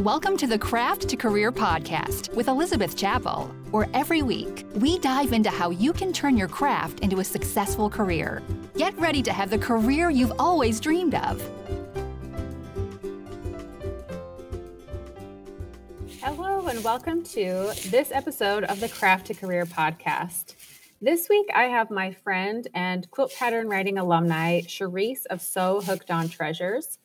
Welcome to the Craft to Career podcast with Elizabeth Chappell, where every week we dive into how you can turn your craft into a successful career. Get ready to have the career you've always dreamed of. Hello, and welcome to this episode of the Craft to Career podcast. This week, I have my friend and quilt pattern writing alumni, Cherise of Sew Hooked on Treasures.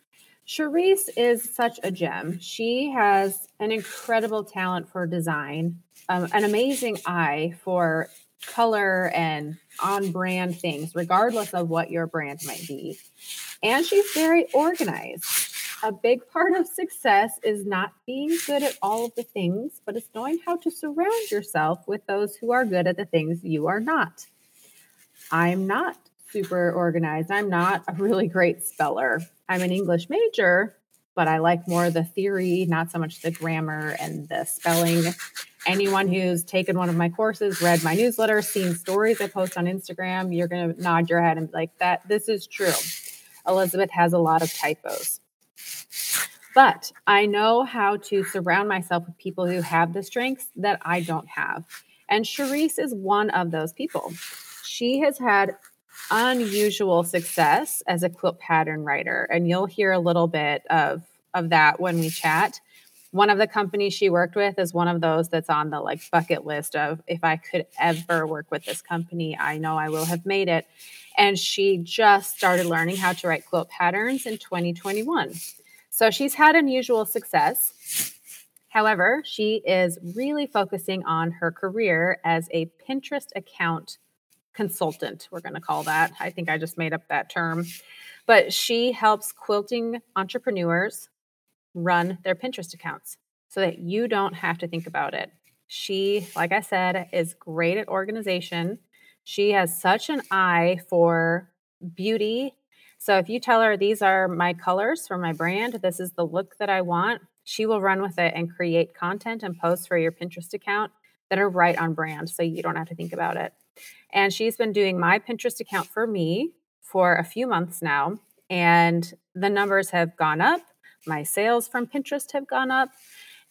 Cherise is such a gem. She has an incredible talent for design, um, an amazing eye for color and on brand things, regardless of what your brand might be. And she's very organized. A big part of success is not being good at all of the things, but it's knowing how to surround yourself with those who are good at the things you are not. I'm not super organized. I'm not a really great speller. I'm an English major, but I like more the theory, not so much the grammar and the spelling. Anyone who's taken one of my courses, read my newsletter, seen stories I post on Instagram, you're going to nod your head and be like, that this is true. Elizabeth has a lot of typos. But I know how to surround myself with people who have the strengths that I don't have. And Cherise is one of those people. She has had unusual success as a quilt pattern writer. And you'll hear a little bit of of that when we chat. One of the companies she worked with is one of those that's on the like bucket list of if i could ever work with this company i know i will have made it. And she just started learning how to write quilt patterns in 2021 so she's had unusual success. However she is really focusing on her career as a pinterest account consultant, we're going to call that. I think I just made up that term. But she helps quilting entrepreneurs run their Pinterest accounts so that you don't have to think about it. She, like I said, is great at organization. She has such an eye for beauty. So if you tell her these are my colors for my brand, this is the look that I want, she will run with it and create content and posts for your Pinterest account that are right on brand so you don't have to think about it. And she's been doing my Pinterest account for me for a few months now. And the numbers have gone up. My sales from Pinterest have gone up.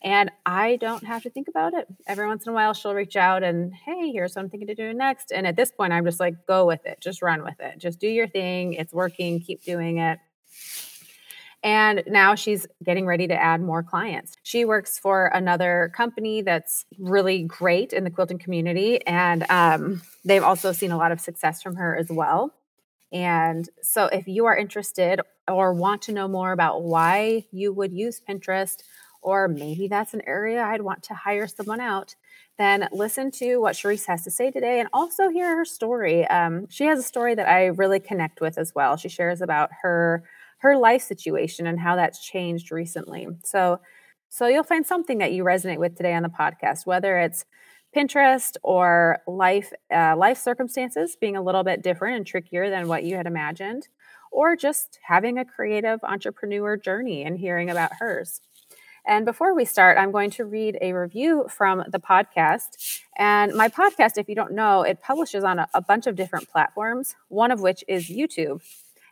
And I don't have to think about it. Every once in a while, she'll reach out and, hey, here's what I'm thinking to do next. And at this point, I'm just like, go with it. Just run with it. Just do your thing. It's working. Keep doing it. And now she's getting ready to add more clients. She works for another company that's really great in the quilting community. And um, they've also seen a lot of success from her as well. And so, if you are interested or want to know more about why you would use Pinterest, or maybe that's an area I'd want to hire someone out, then listen to what Cherise has to say today and also hear her story. Um, she has a story that I really connect with as well. She shares about her her life situation and how that's changed recently. So, so you'll find something that you resonate with today on the podcast, whether it's Pinterest or life uh, life circumstances being a little bit different and trickier than what you had imagined, or just having a creative entrepreneur journey and hearing about hers. And before we start, I'm going to read a review from the podcast. And my podcast, if you don't know, it publishes on a, a bunch of different platforms, one of which is YouTube.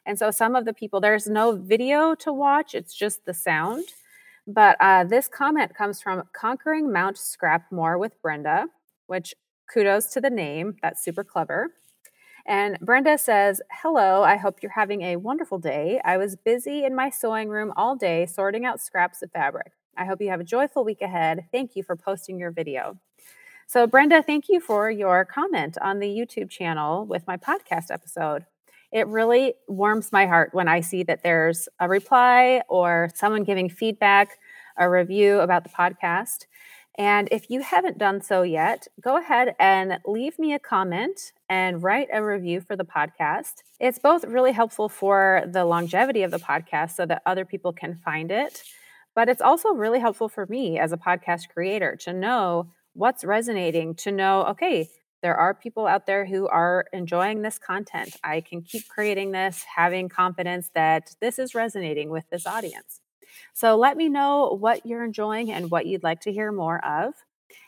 And so some of the people, there's no video to watch, it's just the sound. But uh, this comment comes from Conquering Mount Scrapmore with Brenda, which kudos to the name. That's super clever. And Brenda says, Hello, I hope you're having a wonderful day. I was busy in my sewing room all day sorting out scraps of fabric. I hope you have a joyful week ahead. Thank you for posting your video. So, Brenda, thank you for your comment on the YouTube channel with my podcast episode it really warms my heart when I see that there's a reply or someone giving feedback, a review about the podcast. And if you haven't done so yet, go ahead and leave me a comment and write a review for the podcast. It's both really helpful for the longevity of the podcast so that other people can find it, but it's also really helpful for me as a podcast creator to know what's resonating, to know, okay, there are people out there who are enjoying this content. I can keep creating this, having confidence that this is resonating with this audience. So let me know what you're enjoying and what you'd like to hear more of.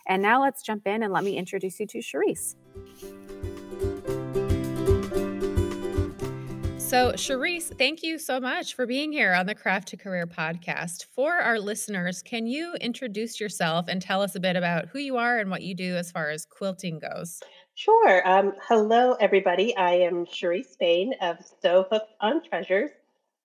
And now let's jump in and let me introduce you to Cherise. So, Cherise, thank you so much for being here on the Craft to Career podcast. For our listeners, can you introduce yourself and tell us a bit about who you are and what you do as far as quilting goes? Sure. Um, hello, everybody. I am Cherise Spain of Sew Hooked on Treasures.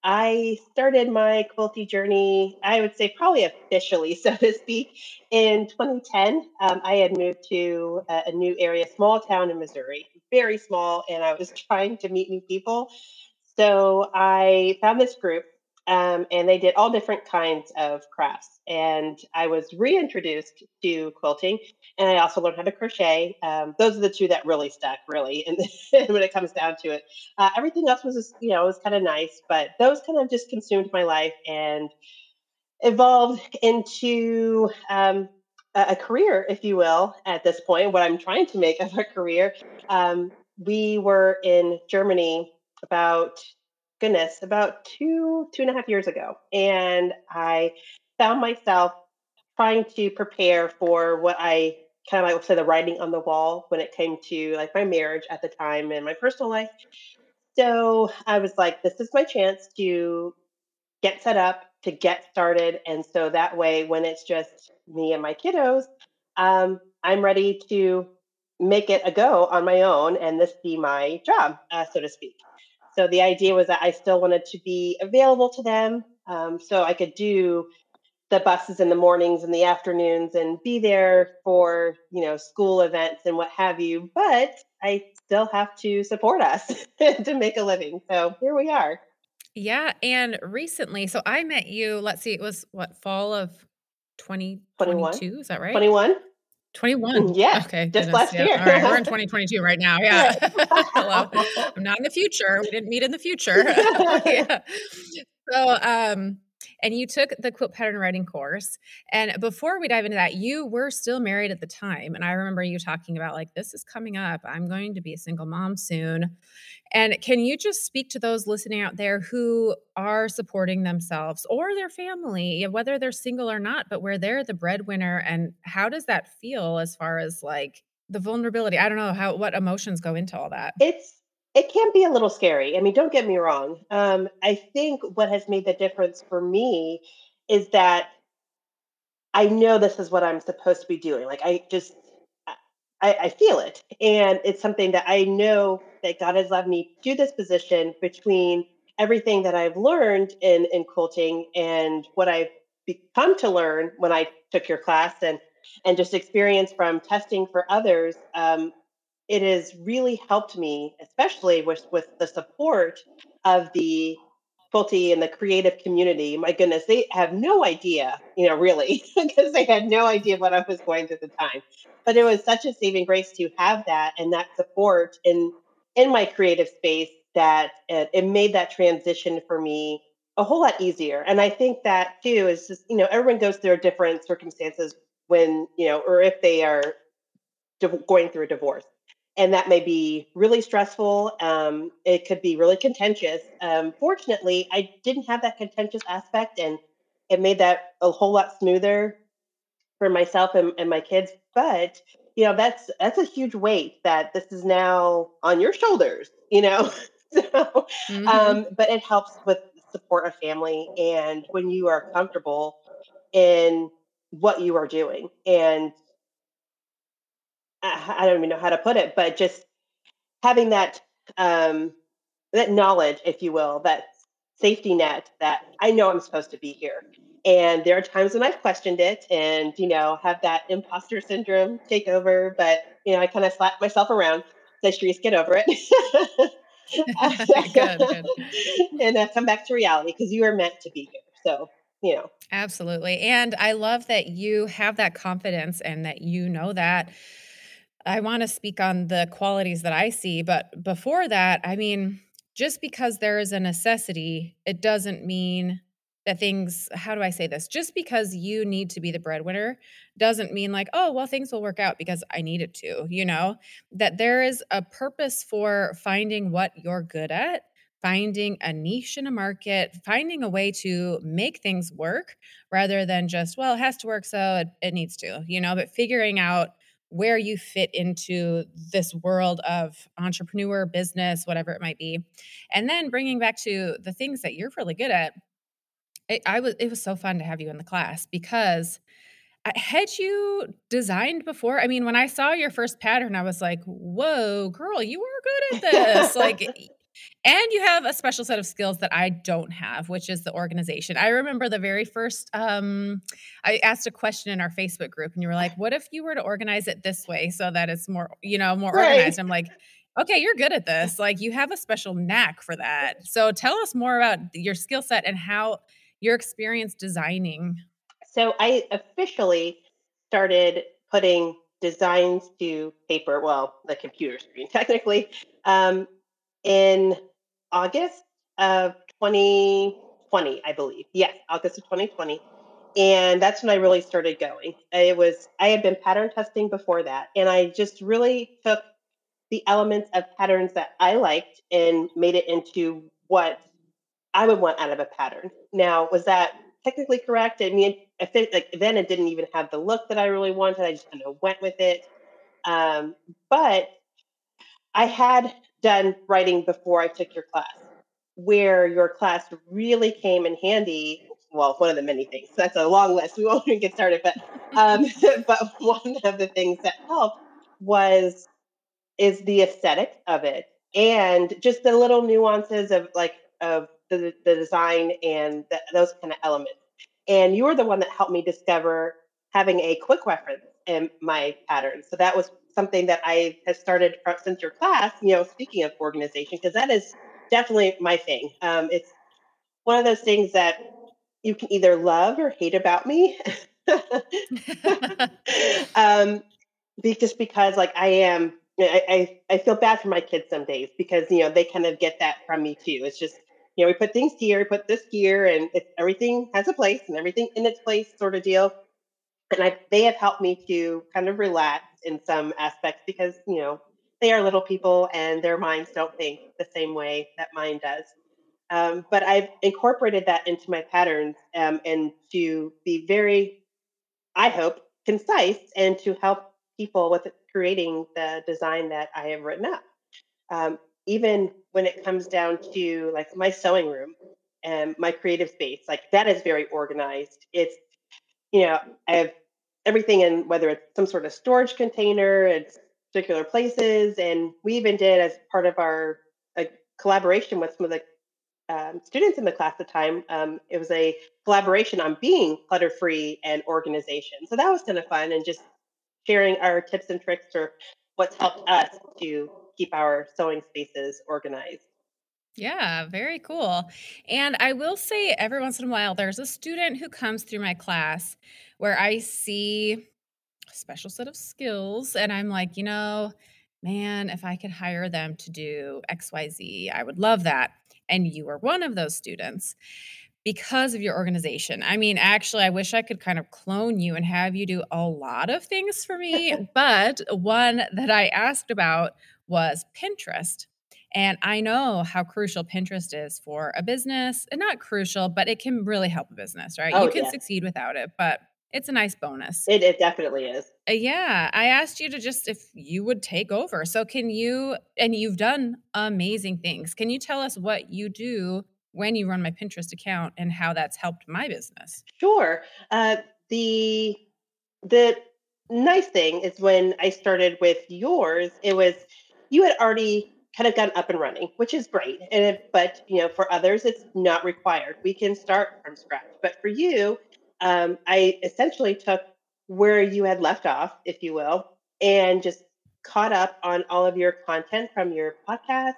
I started my quilty journey, I would say probably officially, so to speak, in 2010. Um, I had moved to a new area, small town in Missouri, very small, and I was trying to meet new people. So I found this group um, and they did all different kinds of crafts. And I was reintroduced to quilting, and I also learned how to crochet. Um, those are the two that really stuck, really. And when it comes down to it, uh, everything else was, just, you know, was kind of nice, but those kind of just consumed my life and evolved into um, a career, if you will, at this point. What I'm trying to make of a career. Um, we were in Germany about goodness, about two, two and a half years ago. And I found myself trying to prepare for what I kind of like say the writing on the wall when it came to like my marriage at the time and my personal life. So I was like, this is my chance to get set up, to get started. And so that way, when it's just me and my kiddos, um, I'm ready to make it a go on my own and this be my job, uh, so to speak. So the idea was that I still wanted to be available to them um, so I could do the buses in the mornings and the afternoons and be there for, you know, school events and what have you. But I still have to support us to make a living. So here we are. Yeah. And recently, so I met you, let's see, it was what, fall of 2022? Is that right? 21. 21. Yeah. Okay. Just goodness. last yeah. year. All right. We're in 2022 right now. Yeah. Hello. I'm not in the future. We didn't meet in the future. yeah. So, um, and you took the quilt pattern writing course. And before we dive into that, you were still married at the time. And I remember you talking about, like, this is coming up. I'm going to be a single mom soon. And can you just speak to those listening out there who are supporting themselves or their family, whether they're single or not, but where they're the breadwinner? And how does that feel as far as like the vulnerability? I don't know how, what emotions go into all that. It's, it can be a little scary. I mean, don't get me wrong. Um, I think what has made the difference for me is that I know this is what I'm supposed to be doing. Like, I just, I, I feel it. And it's something that I know that God has led me to this position between everything that I've learned in, in quilting and what I've become to learn when I took your class and and just experience from testing for others. Um, it has really helped me, especially with with the support of the quilty and the creative community. My goodness, they have no idea, you know, really, because they had no idea what I was going through at the time. But it was such a saving grace to have that and that support in in my creative space that it, it made that transition for me a whole lot easier. And I think that too is just, you know, everyone goes through different circumstances when, you know, or if they are going through a divorce and that may be really stressful. Um, it could be really contentious. Um, fortunately, I didn't have that contentious aspect, and it made that a whole lot smoother for myself and, and my kids. But you know, that's that's a huge weight that this is now on your shoulders. You know, so mm-hmm. um, but it helps with support of family and when you are comfortable in what you are doing and I don't even know how to put it, but just having that um, that knowledge, if you will, that safety net that I know I'm supposed to be here. And there are times when I've questioned it and, you know, have that imposter syndrome take over. But, you know, I kind of slap myself around, say, Cherise, get over it. good, good. and uh, come back to reality because you are meant to be here. So, you know. Absolutely. And I love that you have that confidence and that you know that I want to speak on the qualities that I see, but before that, I mean, just because there is a necessity, it doesn't mean that things, how do I say this? Just because you need to be the breadwinner doesn't mean like, oh, well, things will work out because I need it to, you know? That there is a purpose for finding what you're good at, finding a niche in a market, finding a way to make things work rather than just, well, it has to work, so it, it needs to, you know, but figuring out where you fit into this world of entrepreneur, business, whatever it might be. And then bringing back to the things that you're really good at. It, I was it was so fun to have you in the class because had you designed before? I mean, when I saw your first pattern, I was like, "Whoa, girl, you are good at this!" like, and you have a special set of skills that I don't have, which is the organization. I remember the very first. Um, I asked a question in our Facebook group, and you were like, "What if you were to organize it this way so that it's more, you know, more right. organized?" I'm like. Okay, you're good at this. Like you have a special knack for that. So tell us more about your skill set and how your experience designing so I officially started putting designs to paper, well, the computer screen technically, um, in August of 2020, I believe. Yes, August of 2020. And that's when I really started going. It was, I had been pattern testing before that. And I just really took the elements of patterns that I liked and made it into what I would want out of a pattern. Now, was that technically correct. I mean, I think like then it didn't even have the look that I really wanted. I just kind of went with it. Um, but I had done writing before I took your class, where your class really came in handy. Well, one of the many things. That's a long list. We won't even get started. But um, but one of the things that helped was is the aesthetic of it and just the little nuances of like of the, the design and the, those kind of elements. And you were the one that helped me discover having a quick reference in my patterns. So that was something that I have started since your class, you know, speaking of organization, because that is definitely my thing. Um, it's one of those things that you can either love or hate about me. um, just because like I am I, I, I feel bad for my kids some days because you know they kind of get that from me too. It's just you know, we put things here, we put this here, and it, everything has a place and everything in its place, sort of deal. And I, they have helped me to kind of relax in some aspects because you know they are little people and their minds don't think the same way that mine does. Um, but I've incorporated that into my patterns um, and to be very, I hope, concise and to help people with creating the design that I have written up. Um, even when it comes down to like my sewing room and my creative space, like that is very organized. It's, you know, I have everything in whether it's some sort of storage container, it's particular places. And we even did as part of our like, collaboration with some of the um, students in the class at the time, um, it was a collaboration on being clutter free and organization. So that was kind of fun and just sharing our tips and tricks for what's helped us to keep our sewing spaces organized. Yeah, very cool. And I will say every once in a while, there's a student who comes through my class where I see a special set of skills, and I'm like, you know, man, if I could hire them to do XYZ, I would love that. And you are one of those students because of your organization. I mean, actually, I wish I could kind of clone you and have you do a lot of things for me. but one that I asked about was Pinterest. And I know how crucial Pinterest is for a business, and not crucial, but it can really help a business, right? Oh, you can yeah. succeed without it, but it's a nice bonus. It, it definitely is. Uh, yeah. I asked you to just if you would take over. So, can you, and you've done amazing things. Can you tell us what you do when you run my Pinterest account and how that's helped my business? Sure. Uh, the, the, nice thing is when I started with yours, it was you had already kind of gotten up and running, which is great. And but you know, for others, it's not required. We can start from scratch. But for you, um, I essentially took where you had left off, if you will, and just caught up on all of your content from your podcast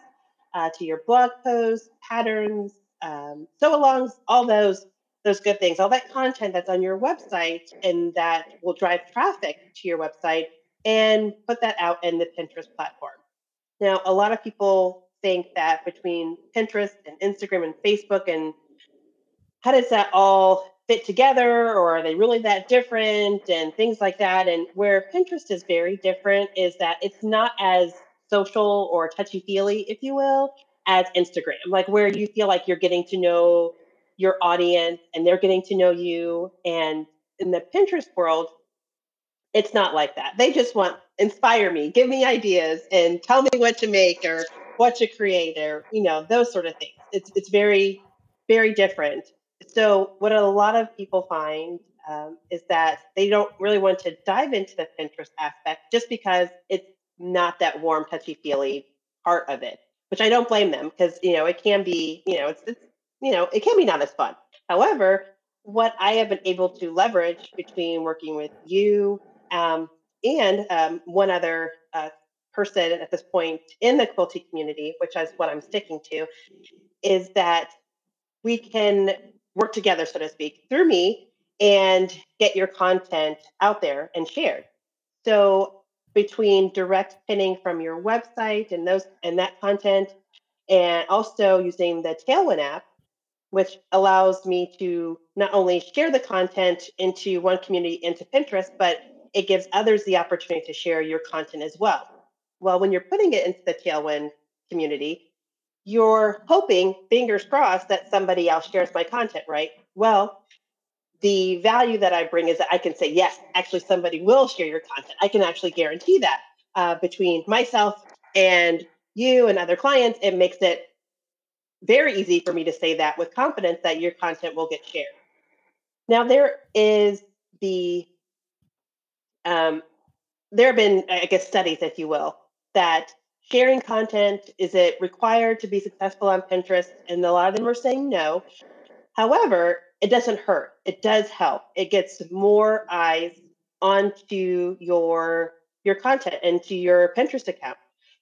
uh, to your blog posts, patterns, um, so along all those those good things, all that content that's on your website and that will drive traffic to your website, and put that out in the Pinterest platform. Now, a lot of people think that between Pinterest and Instagram and Facebook, and how does that all fit together, or are they really that different, and things like that. And where Pinterest is very different is that it's not as social or touchy feely, if you will, as Instagram, like where you feel like you're getting to know your audience and they're getting to know you. And in the Pinterest world, it's not like that. They just want inspire me, give me ideas, and tell me what to make or what to create or you know those sort of things. It's it's very very different. So what a lot of people find um, is that they don't really want to dive into the Pinterest aspect just because it's not that warm, touchy feely part of it. Which I don't blame them because you know it can be you know it's, it's you know it can be not as fun. However, what I have been able to leverage between working with you um, and um, one other uh, person at this point in the quilty community, which is what I'm sticking to, is that we can work together, so to speak, through me and get your content out there and shared. So between direct pinning from your website and those and that content, and also using the Tailwind app, which allows me to not only share the content into one community into Pinterest, but it gives others the opportunity to share your content as well. Well, when you're putting it into the Tailwind community, you're hoping, fingers crossed, that somebody else shares my content, right? Well, the value that I bring is that I can say, yes, actually, somebody will share your content. I can actually guarantee that uh, between myself and you and other clients, it makes it very easy for me to say that with confidence that your content will get shared. Now, there is the, um, there have been, I guess, studies, if you will, that sharing content is it required to be successful on Pinterest? And a lot of them are saying no. However, it doesn't hurt. It does help. It gets more eyes onto your your content and to your Pinterest account.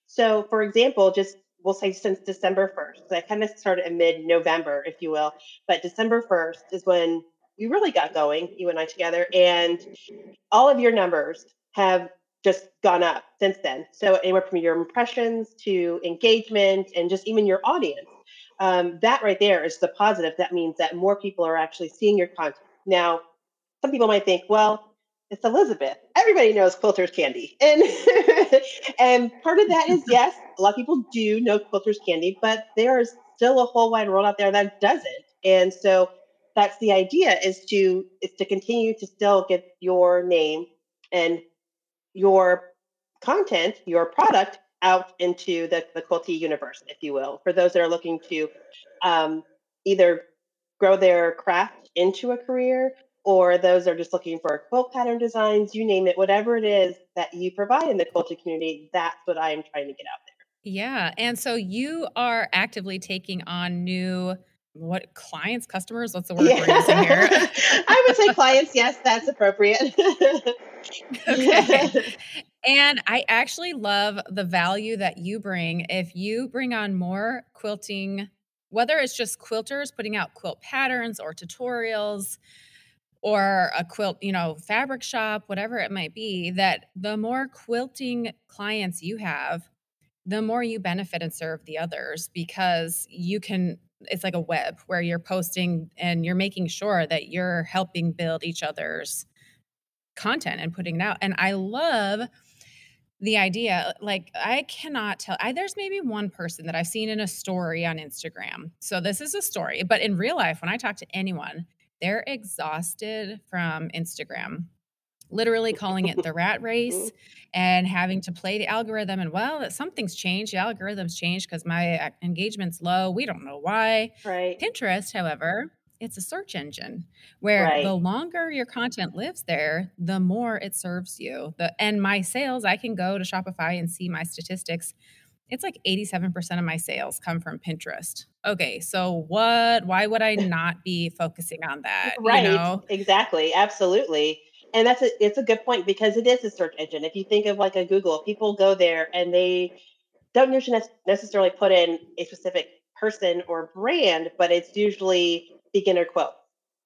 So, for example, just we'll say since December 1st. I kind of started in mid November, if you will, but December 1st is when we really got going, you and I together, and all of your numbers have just gone up since then. So anywhere from your impressions to engagement and just even your audience. Um, that right there is the positive. That means that more people are actually seeing your content. Now, some people might think, well, it's Elizabeth. Everybody knows Quilter's Candy. And and part of that is yes, a lot of people do know Quilter's Candy, but there's still a whole wide world out there that doesn't. And so that's the idea is to is to continue to still get your name and your content, your product out into the, the quilty universe, if you will, for those that are looking to um, either grow their craft into a career or those are just looking for quilt pattern designs, you name it, whatever it is that you provide in the quilting community, that's what I am trying to get out there. Yeah. And so you are actively taking on new what clients, customers? What's the word yeah. we're using here? I would say clients. Yes, that's appropriate. okay. And I actually love the value that you bring. If you bring on more quilting, whether it's just quilters putting out quilt patterns or tutorials, or a quilt, you know, fabric shop, whatever it might be, that the more quilting clients you have, the more you benefit and serve the others because you can it's like a web where you're posting and you're making sure that you're helping build each other's content and putting it out. And I love the idea like i cannot tell I, there's maybe one person that i've seen in a story on instagram so this is a story but in real life when i talk to anyone they're exhausted from instagram literally calling it the rat race and having to play the algorithm and well something's changed the algorithm's changed because my uh, engagement's low we don't know why right pinterest however it's a search engine where right. the longer your content lives there the more it serves you the and my sales i can go to shopify and see my statistics it's like 87% of my sales come from Pinterest. Okay, so what why would I not be focusing on that? Right. You know? Exactly. Absolutely and that's a it's a good point because it is a search engine. If you think of like a Google, people go there and they don't necessarily put in a specific person or brand, but it's usually beginner quilt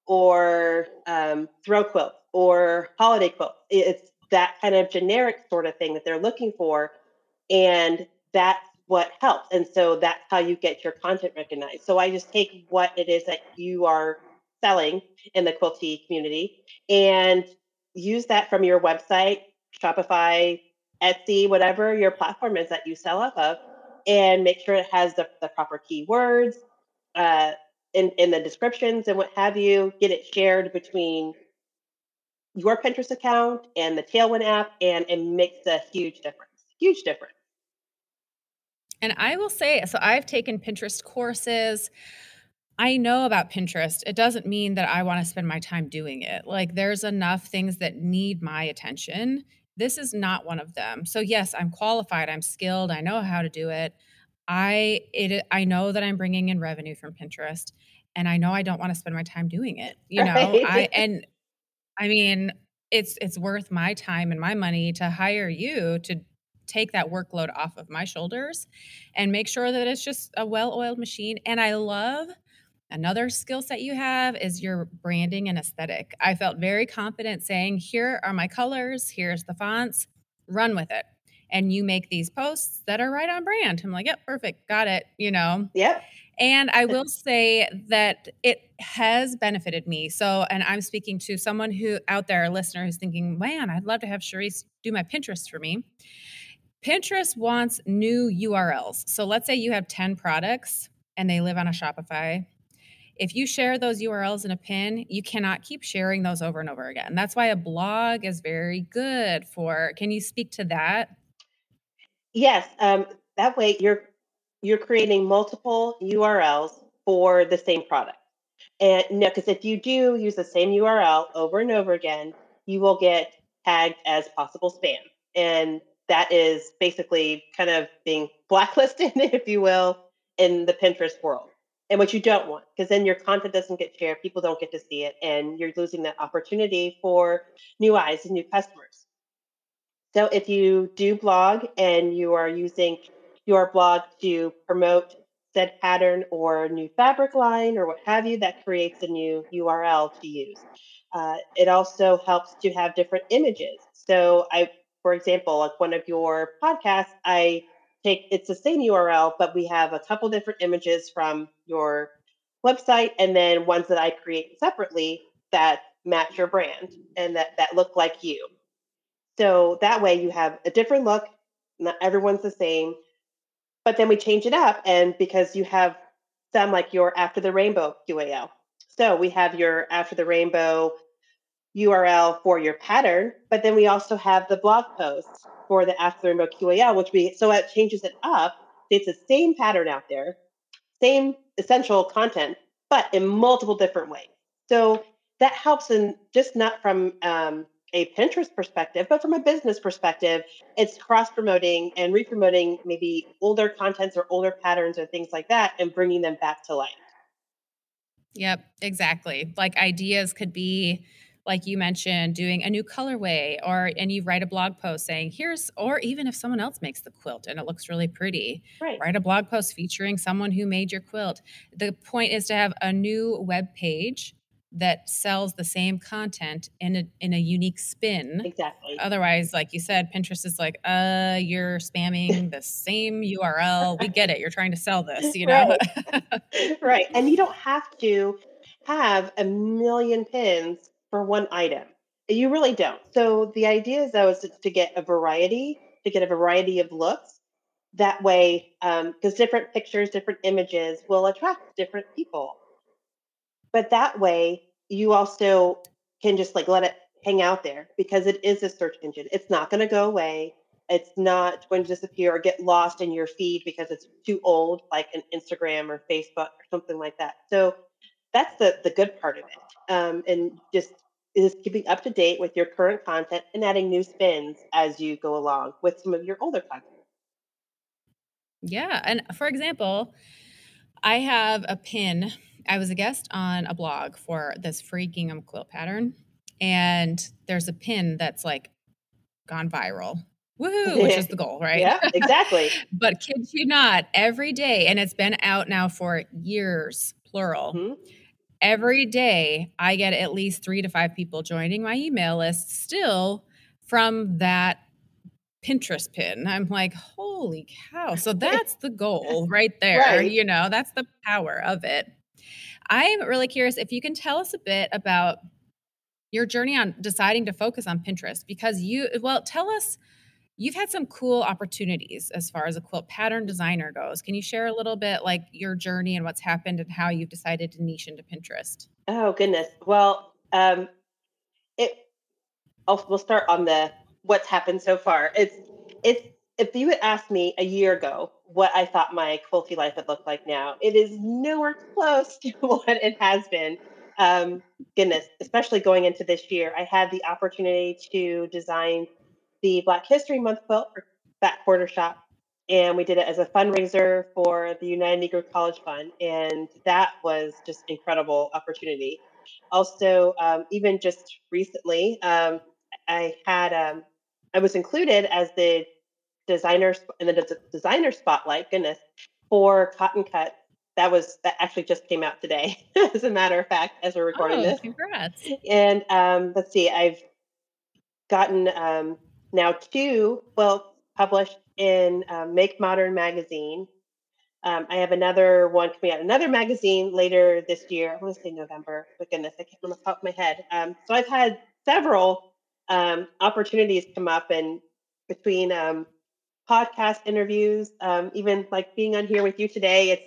or um, throw quilt or holiday quilt. It's that kind of generic sort of thing that they're looking for, and that's what helps. And so that's how you get your content recognized. So I just take what it is that you are selling in the quilty community and use that from your website, Shopify, Etsy, whatever your platform is that you sell off of, and make sure it has the, the proper keywords uh, in, in the descriptions and what have you. Get it shared between your Pinterest account and the Tailwind app, and it makes a huge difference. Huge difference. And I will say, so I've taken Pinterest courses. I know about Pinterest. It doesn't mean that I want to spend my time doing it. Like, there's enough things that need my attention. This is not one of them. So, yes, I'm qualified, I'm skilled, I know how to do it. I it I know that I'm bringing in revenue from Pinterest and I know I don't want to spend my time doing it. You know, right. I and I mean, it's it's worth my time and my money to hire you to take that workload off of my shoulders and make sure that it's just a well-oiled machine. And I love another skill set you have is your branding and aesthetic. I felt very confident saying, "Here are my colors, here's the fonts, run with it." and you make these posts that are right on brand. I'm like, yep, perfect, got it, you know? Yep. And I will say that it has benefited me. So, and I'm speaking to someone who out there, a listener who's thinking, man, I'd love to have Cherise do my Pinterest for me. Pinterest wants new URLs. So let's say you have 10 products and they live on a Shopify. If you share those URLs in a pin, you cannot keep sharing those over and over again. That's why a blog is very good for. Can you speak to that? Yes, um, that way you're you're creating multiple URLs for the same product. And no, because if you do use the same URL over and over again, you will get tagged as possible spam. And that is basically kind of being blacklisted, if you will, in the Pinterest world. And what you don't want, because then your content doesn't get shared, people don't get to see it, and you're losing that opportunity for new eyes and new customers. So if you do blog and you are using your blog to promote said pattern or new fabric line or what have you, that creates a new URL to use. Uh, it also helps to have different images. So I, for example, like one of your podcasts, I take it's the same URL, but we have a couple different images from your website and then ones that I create separately that match your brand and that, that look like you. So that way you have a different look. Not everyone's the same. But then we change it up. And because you have some like your After the Rainbow QAL. So we have your After the Rainbow URL for your pattern, but then we also have the blog post for the After the Rainbow QAL, which we so it changes it up. It's the same pattern out there, same essential content, but in multiple different ways. So that helps in just not from um, a Pinterest perspective, but from a business perspective, it's cross promoting and re promoting maybe older contents or older patterns or things like that and bringing them back to life. Yep, exactly. Like ideas could be like you mentioned doing a new colorway or and you write a blog post saying here's or even if someone else makes the quilt and it looks really pretty right. write a blog post featuring someone who made your quilt the point is to have a new web page that sells the same content in a in a unique spin. Exactly. Otherwise, like you said, Pinterest is like, uh, you're spamming the same URL. We get it. You're trying to sell this, you know? Right. right. And you don't have to have a million pins for one item. You really don't. So the idea is though is to get a variety, to get a variety of looks. That way, because um, different pictures, different images will attract different people. But that way, you also can just like let it hang out there because it is a search engine. It's not going to go away. It's not going to disappear or get lost in your feed because it's too old, like an Instagram or Facebook or something like that. So that's the the good part of it, um, and just is keeping up to date with your current content and adding new spins as you go along with some of your older content. Yeah, and for example, I have a pin I was a guest on a blog for this free gingham quilt pattern, and there's a pin that's like gone viral. Woohoo, which is the goal, right? Yeah, exactly. but kids you not, every day, and it's been out now for years, plural. Mm-hmm. Every day, I get at least three to five people joining my email list still from that Pinterest pin. I'm like, holy cow. So that's the goal right there. Right. You know, that's the power of it. I'm really curious if you can tell us a bit about your journey on deciding to focus on Pinterest because you, well, tell us, you've had some cool opportunities as far as a quilt pattern designer goes. Can you share a little bit like your journey and what's happened and how you've decided to niche into Pinterest? Oh, goodness. Well, um, it, I'll, we'll start on the what's happened so far. It's it's if you had asked me a year ago what I thought my quilty life would look like now, it is nowhere close to what it has been. Um, goodness, especially going into this year, I had the opportunity to design the Black History Month quilt for Fat Quarter Shop, and we did it as a fundraiser for the United Negro College Fund, and that was just incredible opportunity. Also, um, even just recently, um, I had um, I was included as the designer in the designer spotlight. Goodness, for Cotton Cut. That was that actually just came out today, as a matter of fact, as we're recording oh, this. Congrats! And um, let's see, I've gotten um, now two well published in um, Make Modern magazine. Um, I have another one coming out, another magazine later this year. I want to say November. But goodness, I can't on the top of my head. Um, so I've had several um, opportunities come up, and between um, podcast interviews, um, even like being on here with you today, it's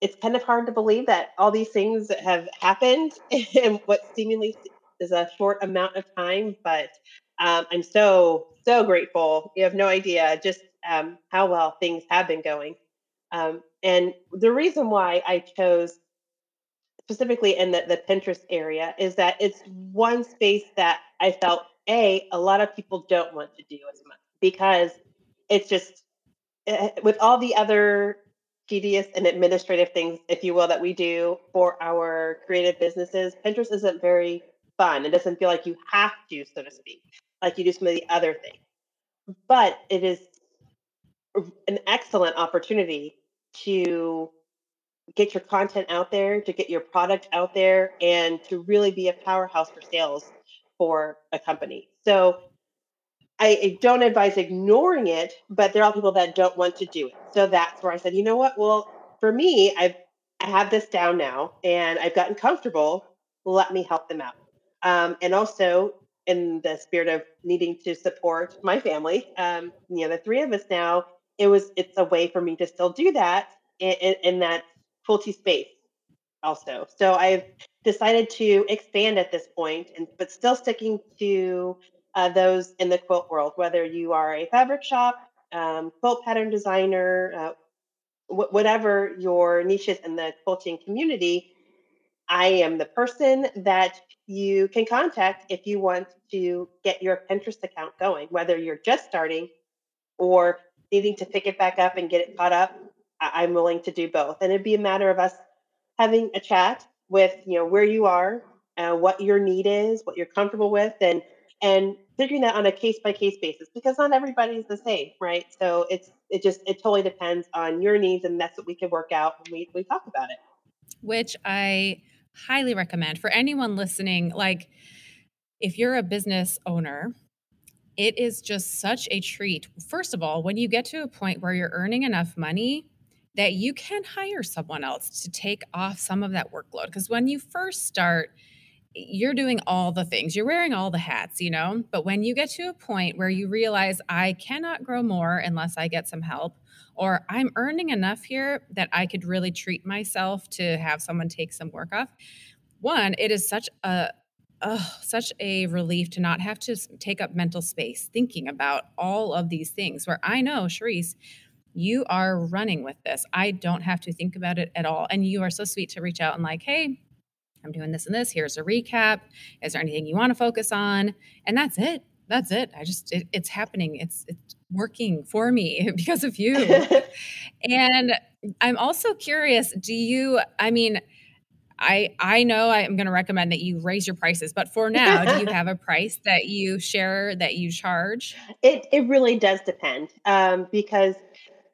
it's kind of hard to believe that all these things have happened in what seemingly is a short amount of time. But um, I'm so so grateful. You have no idea just um, how well things have been going. Um, and the reason why I chose specifically in the, the Pinterest area is that it's one space that I felt a a lot of people don't want to do as much because it's just eh, with all the other tedious and administrative things, if you will, that we do for our creative businesses, Pinterest isn't very fun. It doesn't feel like you have to, so to speak, like you do some of the other things. But it is an excellent opportunity to get your content out there, to get your product out there, and to really be a powerhouse for sales for a company. So I don't advise ignoring it, but there are people that don't want to do it. So that's where I said, you know what? Well, for me, I've I have this down now, and I've gotten comfortable. Let me help them out. Um, and also, in the spirit of needing to support my family, um, you know, the three of us now, it was it's a way for me to still do that in, in, in that quilty space also. So I've decided to expand at this point, and but still sticking to uh, those in the quilt world, whether you are a fabric shop, um, quilt pattern designer, uh, wh- whatever your niche is in the quilting community. I am the person that you can contact if you want to get your Pinterest account going, whether you're just starting or needing to pick it back up and get it caught up. I- I'm willing to do both. And it'd be a matter of us having a chat with, you know, where you are, uh, what your need is, what you're comfortable with, and and figuring that on a case by case basis because not everybody's the same, right? So it's it just it totally depends on your needs, and that's what we can work out when we we talk about it. Which I highly recommend for anyone listening. Like, if you're a business owner it is just such a treat. First of all, when you get to a point where you're earning enough money that you can hire someone else to take off some of that workload. Because when you first start, you're doing all the things, you're wearing all the hats, you know? But when you get to a point where you realize, I cannot grow more unless I get some help, or I'm earning enough here that I could really treat myself to have someone take some work off. One, it is such a oh, such a relief to not have to take up mental space thinking about all of these things where I know, Cherise, you are running with this. I don't have to think about it at all. And you are so sweet to reach out and like, hey, I'm doing this and this. Here's a recap. Is there anything you want to focus on? And that's it. That's it. I just it, it's happening. It's it's working for me because of you. and I'm also curious, do you I mean, I I know I'm going to recommend that you raise your prices, but for now, do you have a price that you share that you charge? It it really does depend um, because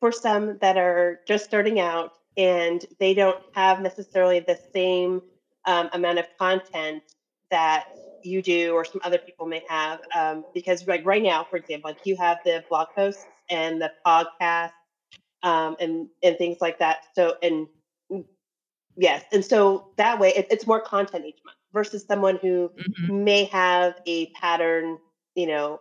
for some that are just starting out and they don't have necessarily the same um, amount of content that you do or some other people may have um, because like right now for example like you have the blog posts and the podcast um, and and things like that so and Yes. And so that way it, it's more content each month versus someone who mm-hmm. may have a pattern, you know,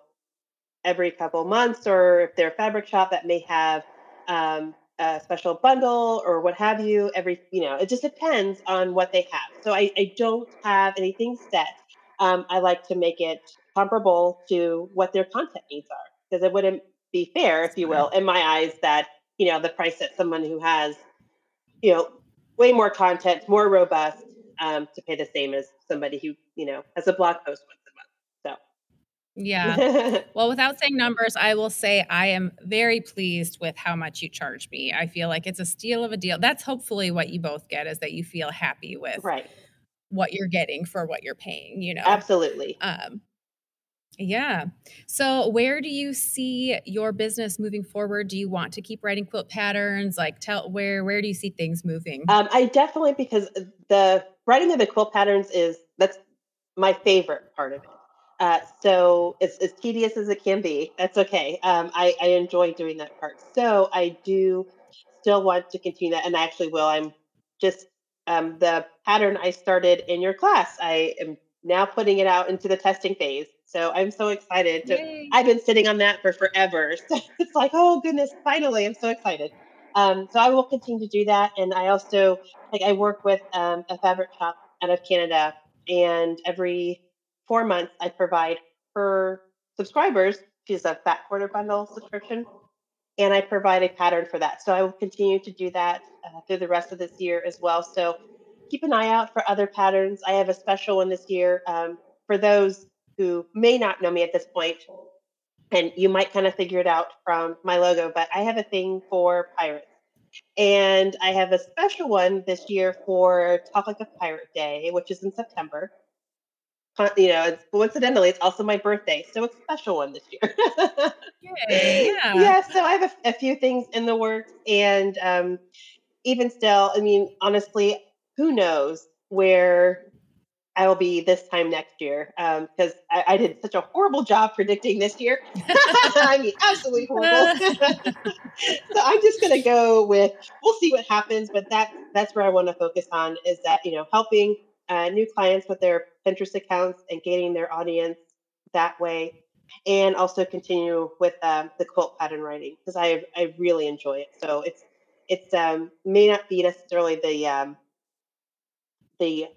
every couple months, or if they're a fabric shop that may have um, a special bundle or what have you, every, you know, it just depends on what they have. So I, I don't have anything set. Um, I like to make it comparable to what their content needs are because it wouldn't be fair, if you will, in my eyes, that you know the price that someone who has you know way more content, more robust, um, to pay the same as somebody who you know has a blog post once a month. So. Yeah. well, without saying numbers, I will say I am very pleased with how much you charge me. I feel like it's a steal of a deal. That's hopefully what you both get is that you feel happy with right what you're getting for what you're paying, you know. Absolutely. Um yeah. So, where do you see your business moving forward? Do you want to keep writing quilt patterns? Like, tell where where do you see things moving? Um, I definitely because the writing of the quilt patterns is that's my favorite part of it. Uh, so it's as tedious as it can be. That's okay. Um, I, I enjoy doing that part. So I do still want to continue that, and I actually will. I'm just um, the pattern I started in your class. I am now putting it out into the testing phase. So I'm so excited to. I've been sitting on that for forever. So it's like, oh goodness, finally! I'm so excited. Um, so I will continue to do that, and I also like I work with um, a fabric shop out of Canada, and every four months I provide her subscribers. She's a fat quarter bundle subscription, and I provide a pattern for that. So I will continue to do that uh, through the rest of this year as well. So keep an eye out for other patterns. I have a special one this year um, for those who may not know me at this point, and you might kind of figure it out from my logo, but I have a thing for pirates. And I have a special one this year for Talk Like a Pirate Day, which is in September. You know, it's, coincidentally, it's also my birthday, so it's a special one this year. Yeah. yeah, so I have a, a, few things in the works, and um, even still, I mean, honestly, who knows where I will be this time next year because um, I, I, did such a horrible job predicting this year. I mean, absolutely horrible. so I'm just going to go with we'll see what happens, but that that's where I want to focus on is that you know helping uh, new clients with their Pinterest accounts and gaining their audience that way, and also continue with um, the quilt pattern writing because I I really enjoy it. So it's it's um, may not be necessarily the um, the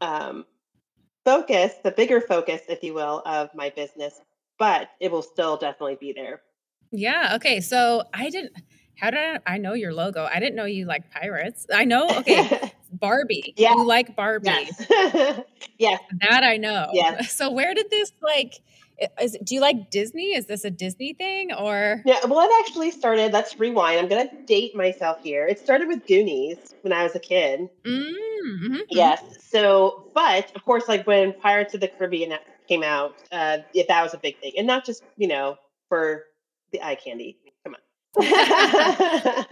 um, focus, the bigger focus, if you will, of my business, but it will still definitely be there. Yeah. Okay. So I didn't. How did I, I know your logo? I didn't know you like pirates. I know. Okay, Barbie. Yeah. You like Barbie. Yes. yes. That I know. Yes. So where did this like? Is, do you like Disney? Is this a Disney thing or? Yeah, well, it actually started. Let's rewind. I'm going to date myself here. It started with Goonies when I was a kid. Mm-hmm. Yes. So, but of course, like when Pirates of the Caribbean came out, uh, it, that was a big thing, and not just you know for the eye candy. Come on.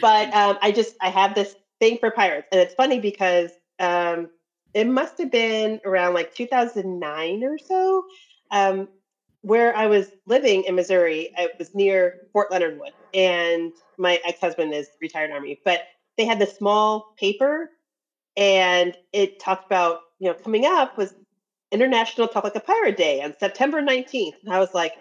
but um, I just I have this thing for pirates, and it's funny because um, it must have been around like 2009 or so. Um, where I was living in Missouri, it was near Fort Leonard Wood, and my ex husband is retired Army, but they had this small paper, and it talked about you know coming up was International Talk Like a Pirate Day on September 19th, and I was like,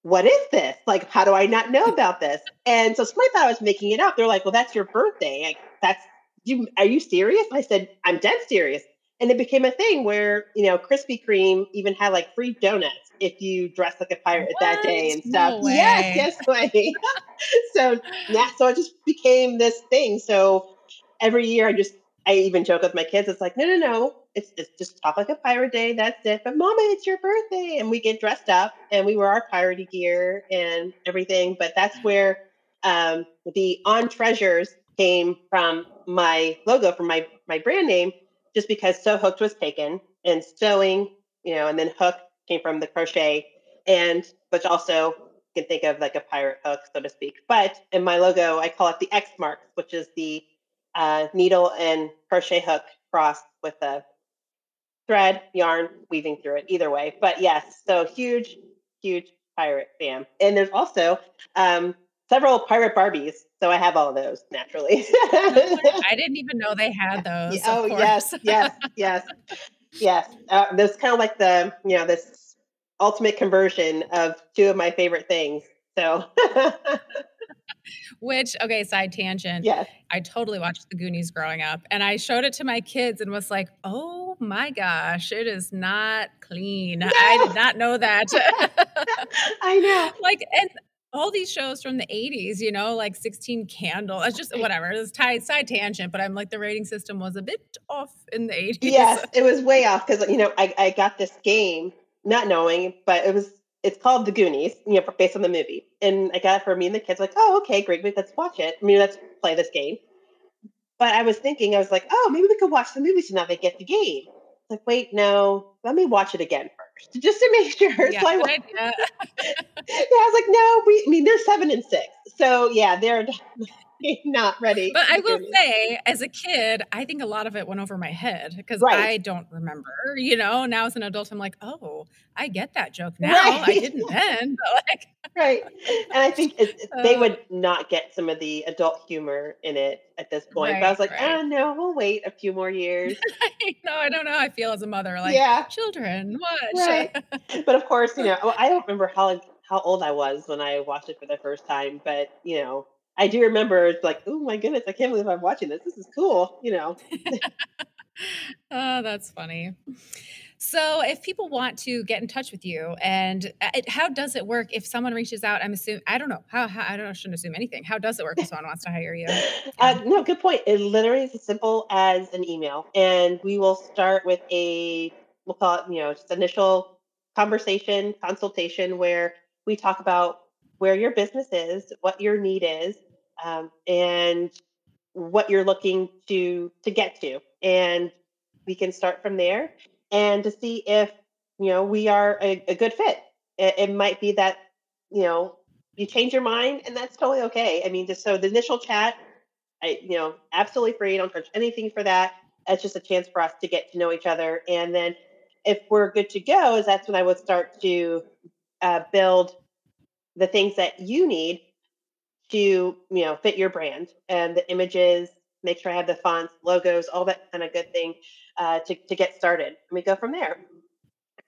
what is this? Like, how do I not know about this? And so somebody thought I was making it up. They're like, well, that's your birthday. Like, that's you. Are you serious? I said, I'm dead serious and it became a thing where you know Krispy Kreme even had like free donuts if you dress like a pirate what? that day and stuff. No yes, yes, way. so yeah, so it just became this thing. So every year, I just I even joke with my kids. It's like, no, no, no. It's, it's just talk like a pirate day. That's it. But mama, it's your birthday, and we get dressed up and we wear our piratey gear and everything. But that's where um, the on treasures came from my logo from my my brand name just because So hooked was taken and sewing, you know, and then hook came from the crochet and which also you can think of like a pirate hook, so to speak. But in my logo, I call it the X marks, which is the uh, needle and crochet hook crossed with a thread, yarn, weaving through it, either way. But yes, so huge, huge pirate fam. And there's also um, several pirate Barbies. So I have all of those naturally. I didn't even know they had those. Oh yes, yes, yes, yes. Uh, there's kind of like the you know this ultimate conversion of two of my favorite things. So Which, okay, side tangent. Yes. I totally watched The Goonies growing up and I showed it to my kids and was like, oh my gosh, it is not clean. No. I did not know that. I know. Like, and all these shows from the 80s, you know, like 16 Candle. It's just whatever. It's tied side tangent, but I'm like the rating system was a bit off in the 80s. Yes, it was way off because you know I, I got this game not knowing, but it was it's called The Goonies, you know, based on the movie. And I got it for me and the kids, like, oh, okay, great, let's watch it. I mean, let's play this game. But I was thinking, I was like, oh, maybe we could watch the movie so now they get the game. Like, wait, no, let me watch it again first, just to make sure. Yeah, so I, yeah, I was like, no, we, I mean, they're seven and six. So yeah, they're not ready. But I will say, as a kid, I think a lot of it went over my head because right. I don't remember. You know, now as an adult, I'm like, oh, I get that joke now. Right. I didn't then. like, right. And I think uh, they would not get some of the adult humor in it at this point. Right, but I was like, oh no, we'll wait a few more years. no, I don't know I feel as a mother. Like, yeah, children, what? Right. but of course, you know, I don't remember how how old I was when I watched it for the first time, but you know, I do remember it's like, oh my goodness, I can't believe I'm watching this. This is cool, you know. oh, that's funny. So, if people want to get in touch with you, and uh, it, how does it work if someone reaches out? I'm assuming I don't know how, how I don't I shouldn't assume anything. How does it work if someone wants to hire you? Uh, no, good point. It literally is as simple as an email, and we will start with a we'll call it you know just initial conversation consultation where we talk about where your business is, what your need is, um, and what you're looking to to get to, and we can start from there and to see if you know we are a, a good fit. It, it, might be that you know you change your mind, and that's totally okay. I mean, just so the initial chat, I you know absolutely free. Don't charge anything for that. It's just a chance for us to get to know each other, and then if we're good to go, is that's when I would start to uh, build the things that you need to you know fit your brand and the images make sure i have the fonts logos all that kind of good thing uh, to, to get started and we go from there.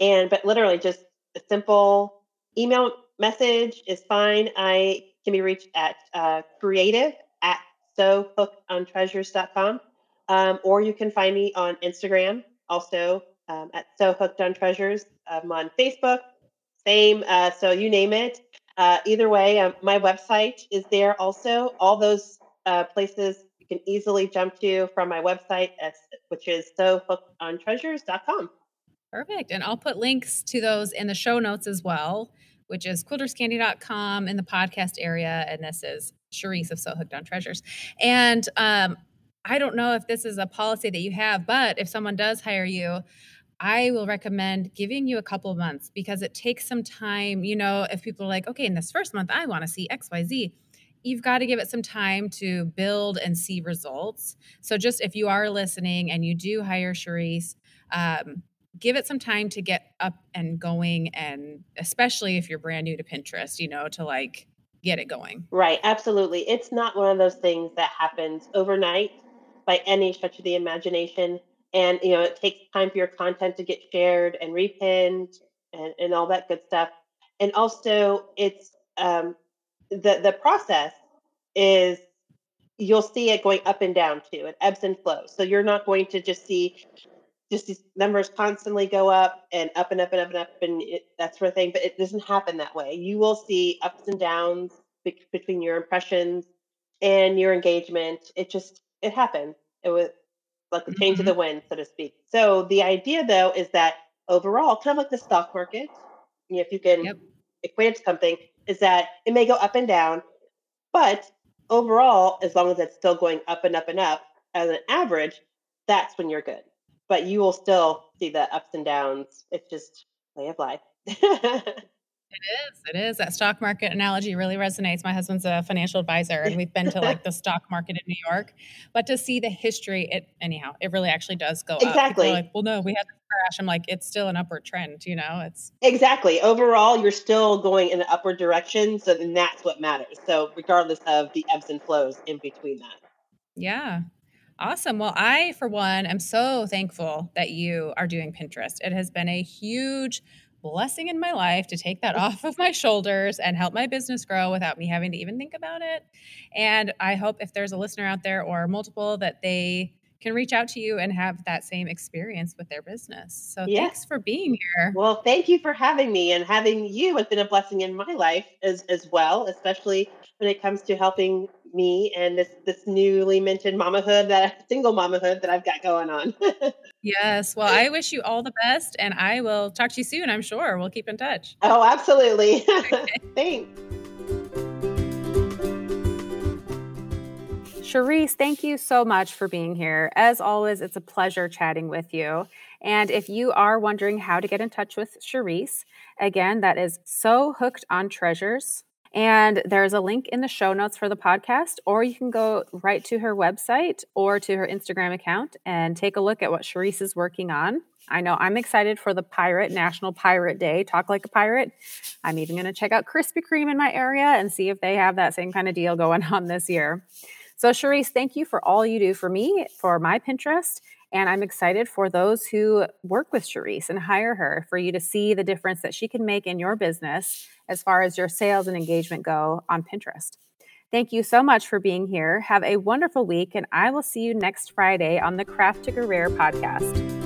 And but literally just a simple email message is fine. I can be reached at uh, creative at sewhookedontreasures.com um, or you can find me on instagram also um, at so hooked on treasures i'm on facebook same uh, so you name it uh, either way, um, my website is there also. All those uh, places you can easily jump to from my website, which is sewhookedontreasures.com. Perfect. And I'll put links to those in the show notes as well, which is quilterscandy.com in the podcast area. And this is Cherise of So Hooked on Treasures. And um, I don't know if this is a policy that you have, but if someone does hire you, I will recommend giving you a couple months because it takes some time. You know, if people are like, okay, in this first month, I want to see XYZ, you've got to give it some time to build and see results. So, just if you are listening and you do hire Cherise, um, give it some time to get up and going. And especially if you're brand new to Pinterest, you know, to like get it going. Right. Absolutely. It's not one of those things that happens overnight by any stretch of the imagination and you know it takes time for your content to get shared and repinned and, and all that good stuff. And also it's um, the the process is you'll see it going up and down too it ebbs and flows. So you're not going to just see just these numbers constantly go up and up and up and up and up and it, that sort of thing but it doesn't happen that way. You will see ups and downs be- between your impressions and your engagement. It just it happened it was like the change mm-hmm. of the wind, so to speak. So the idea, though, is that overall, kind of like the stock market, you know, if you can yep. equate it to something, is that it may go up and down, but overall, as long as it's still going up and up and up as an average, that's when you're good. But you will still see the ups and downs. It's just way of life. It is. It is. That stock market analogy really resonates. My husband's a financial advisor and we've been to like the stock market in New York. But to see the history, it anyhow, it really actually does go exactly. up. like, well, no, we had this crash. I'm like, it's still an upward trend, you know? It's exactly. Overall, you're still going in an upward direction. So then that's what matters. So regardless of the ebbs and flows in between that. Yeah. Awesome. Well, I, for one, am so thankful that you are doing Pinterest. It has been a huge blessing in my life to take that off of my shoulders and help my business grow without me having to even think about it. And I hope if there's a listener out there or multiple that they can reach out to you and have that same experience with their business. So yeah. thanks for being here. Well, thank you for having me and having you has been a blessing in my life as as well, especially when it comes to helping me and this this newly minted mamahood that single mamahood that I've got going on. yes. Well, I wish you all the best and I will talk to you soon, I'm sure. We'll keep in touch. Oh, absolutely. Thanks. Cherise, thank you so much for being here. As always, it's a pleasure chatting with you. And if you are wondering how to get in touch with Cherise, again, that is so hooked on treasures. And there's a link in the show notes for the podcast, or you can go right to her website or to her Instagram account and take a look at what Cherise is working on. I know I'm excited for the Pirate National Pirate Day. Talk like a pirate. I'm even going to check out Krispy Kreme in my area and see if they have that same kind of deal going on this year. So, Cherise, thank you for all you do for me, for my Pinterest. And I'm excited for those who work with Cherise and hire her for you to see the difference that she can make in your business as far as your sales and engagement go on Pinterest. Thank you so much for being here. Have a wonderful week, and I will see you next Friday on the Craft to Career podcast.